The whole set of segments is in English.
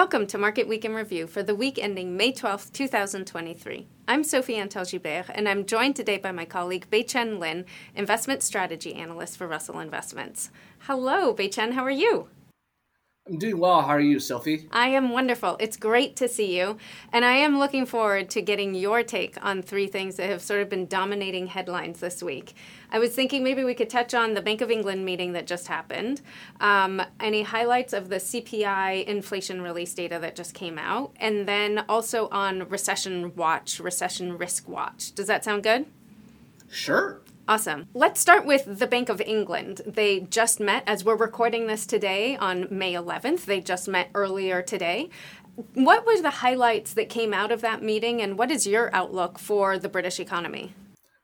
Welcome to Market Week in Review for the week ending May 12, 2023. I'm Sophie Antal Gilbert, and I'm joined today by my colleague Bei-Chen Lin, Investment Strategy Analyst for Russell Investments. Hello, Bei-Chen, how are you? I'm doing well. How are you, Sophie? I am wonderful. It's great to see you. And I am looking forward to getting your take on three things that have sort of been dominating headlines this week. I was thinking maybe we could touch on the Bank of England meeting that just happened, um, any highlights of the CPI inflation release data that just came out, and then also on recession watch, recession risk watch. Does that sound good? Sure. Awesome. Let's start with the Bank of England. They just met as we're recording this today on May 11th. They just met earlier today. What were the highlights that came out of that meeting, and what is your outlook for the British economy?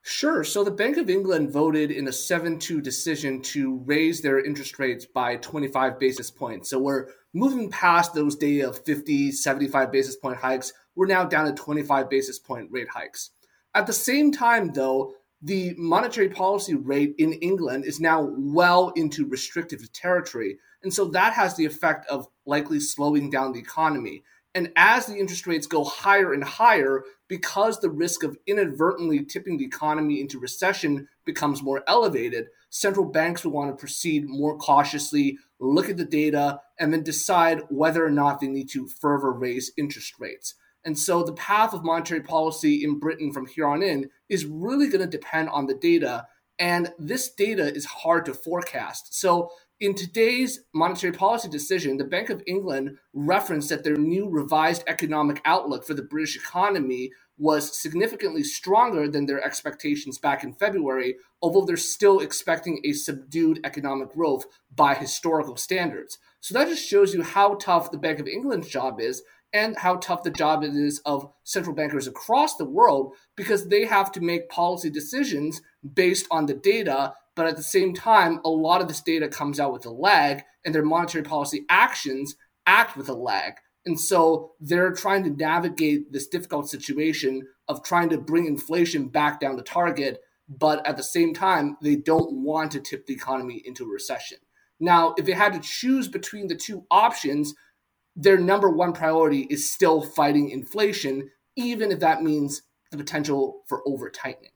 Sure. So the Bank of England voted in a 7 2 decision to raise their interest rates by 25 basis points. So we're moving past those days of 50, 75 basis point hikes. We're now down to 25 basis point rate hikes. At the same time, though, the monetary policy rate in England is now well into restrictive territory. And so that has the effect of likely slowing down the economy. And as the interest rates go higher and higher, because the risk of inadvertently tipping the economy into recession becomes more elevated, central banks will want to proceed more cautiously, look at the data, and then decide whether or not they need to further raise interest rates. And so the path of monetary policy in Britain from here on in is really going to depend on the data. And this data is hard to forecast. So in today's monetary policy decision, the Bank of England referenced that their new revised economic outlook for the British economy was significantly stronger than their expectations back in February, although they're still expecting a subdued economic growth by historical standards. So that just shows you how tough the Bank of England's job is and how tough the job it is of central bankers across the world because they have to make policy decisions based on the data. But at the same time, a lot of this data comes out with a lag, and their monetary policy actions act with a lag. And so they're trying to navigate this difficult situation of trying to bring inflation back down to target. But at the same time, they don't want to tip the economy into a recession. Now, if they had to choose between the two options, their number one priority is still fighting inflation, even if that means the potential for over tightening.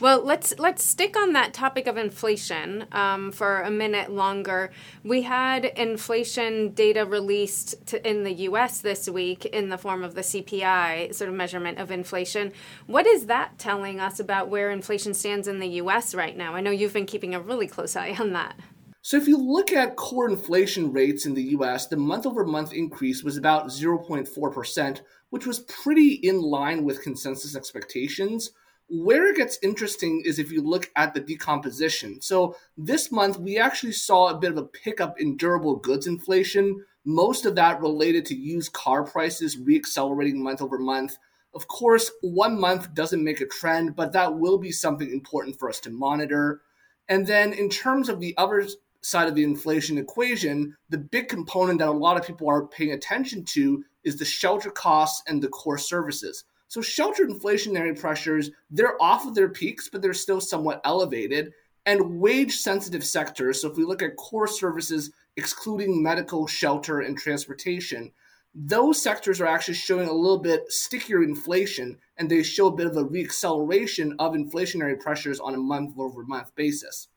Well, let's let's stick on that topic of inflation um, for a minute longer. We had inflation data released to, in the U.S. this week in the form of the CPI sort of measurement of inflation. What is that telling us about where inflation stands in the U.S. right now? I know you've been keeping a really close eye on that. So if you look at core inflation rates in the US, the month over month increase was about 0.4%, which was pretty in line with consensus expectations. Where it gets interesting is if you look at the decomposition. So this month, we actually saw a bit of a pickup in durable goods inflation, most of that related to used car prices reaccelerating month over month. Of course, one month doesn't make a trend, but that will be something important for us to monitor. And then in terms of the other side of the inflation equation, the big component that a lot of people are paying attention to is the shelter costs and the core services. So shelter inflationary pressures, they're off of their peaks, but they're still somewhat elevated. And wage sensitive sectors, so if we look at core services excluding medical, shelter, and transportation, those sectors are actually showing a little bit stickier inflation and they show a bit of a reacceleration of inflationary pressures on a month over month basis.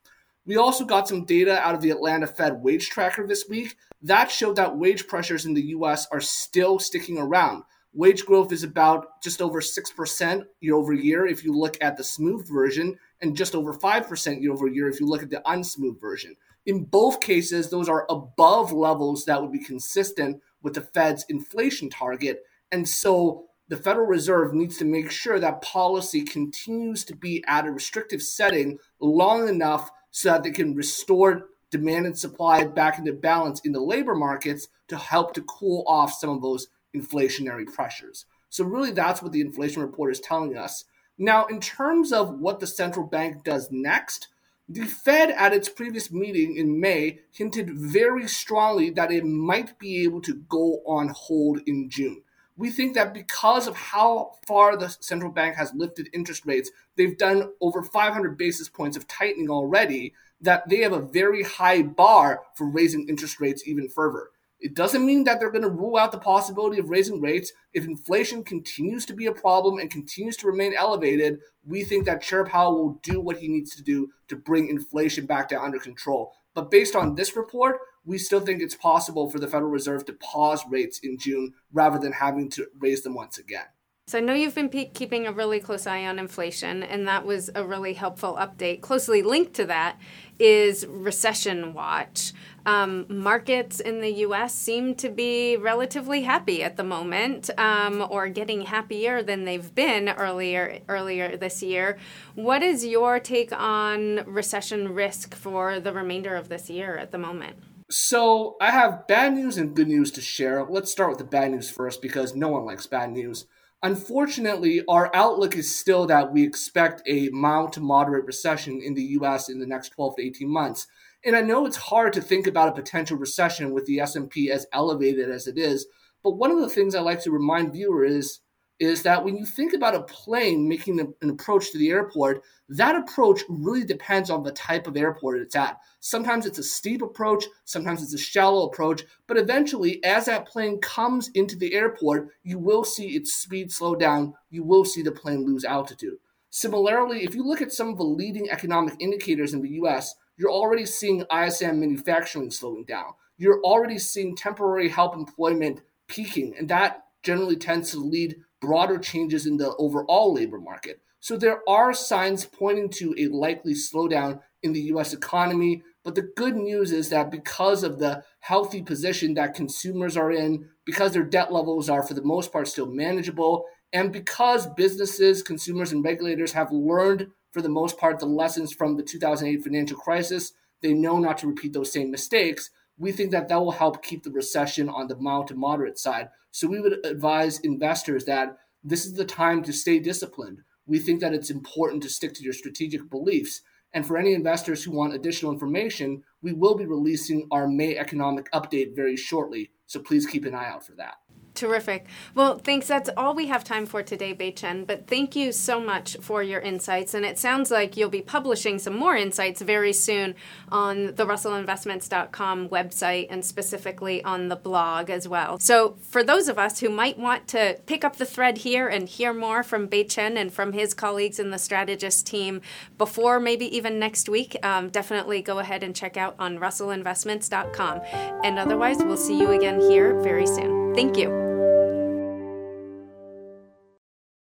We also got some data out of the Atlanta Fed wage tracker this week that showed that wage pressures in the US are still sticking around. Wage growth is about just over 6% year over year if you look at the smooth version, and just over 5% year over year if you look at the unsmooth version. In both cases, those are above levels that would be consistent with the Fed's inflation target. And so the Federal Reserve needs to make sure that policy continues to be at a restrictive setting long enough so that they can restore demand and supply back into balance in the labor markets to help to cool off some of those inflationary pressures. So, really, that's what the inflation report is telling us. Now, in terms of what the central bank does next, the Fed at its previous meeting in May hinted very strongly that it might be able to go on hold in June we think that because of how far the central bank has lifted interest rates, they've done over 500 basis points of tightening already, that they have a very high bar for raising interest rates even further. It doesn't mean that they're going to rule out the possibility of raising rates. If inflation continues to be a problem and continues to remain elevated, we think that Chair Powell will do what he needs to do to bring inflation back down under control. But based on this report, we still think it's possible for the Federal Reserve to pause rates in June rather than having to raise them once again. So I know you've been pe- keeping a really close eye on inflation, and that was a really helpful update. Closely linked to that is Recession Watch. Um, markets in the U.S. seem to be relatively happy at the moment, um, or getting happier than they've been earlier earlier this year. What is your take on recession risk for the remainder of this year at the moment? So I have bad news and good news to share. Let's start with the bad news first because no one likes bad news. Unfortunately, our outlook is still that we expect a mild to moderate recession in the US in the next 12 to 18 months. And I know it's hard to think about a potential recession with the S&P as elevated as it is, but one of the things I like to remind viewers is is that when you think about a plane making an approach to the airport, that approach really depends on the type of airport it's at. Sometimes it's a steep approach, sometimes it's a shallow approach, but eventually, as that plane comes into the airport, you will see its speed slow down, you will see the plane lose altitude. Similarly, if you look at some of the leading economic indicators in the US, you're already seeing ISM manufacturing slowing down. You're already seeing temporary help employment peaking, and that generally tends to lead broader changes in the overall labor market. So there are signs pointing to a likely slowdown in the US economy. But the good news is that because of the healthy position that consumers are in, because their debt levels are for the most part still manageable, and because businesses, consumers, and regulators have learned for the most part the lessons from the 2008 financial crisis, they know not to repeat those same mistakes. We think that that will help keep the recession on the mild to moderate side. So we would advise investors that this is the time to stay disciplined. We think that it's important to stick to your strategic beliefs. And for any investors who want additional information, we will be releasing our May economic update very shortly. So please keep an eye out for that. Terrific. Well, thanks. That's all we have time for today, Bei Chen. But thank you so much for your insights. And it sounds like you'll be publishing some more insights very soon on the russellinvestments.com website and specifically on the blog as well. So, for those of us who might want to pick up the thread here and hear more from Bei Chen and from his colleagues in the strategist team before maybe even next week, um, definitely go ahead and check out on russellinvestments.com. And otherwise, we'll see you again here very soon. Thank you.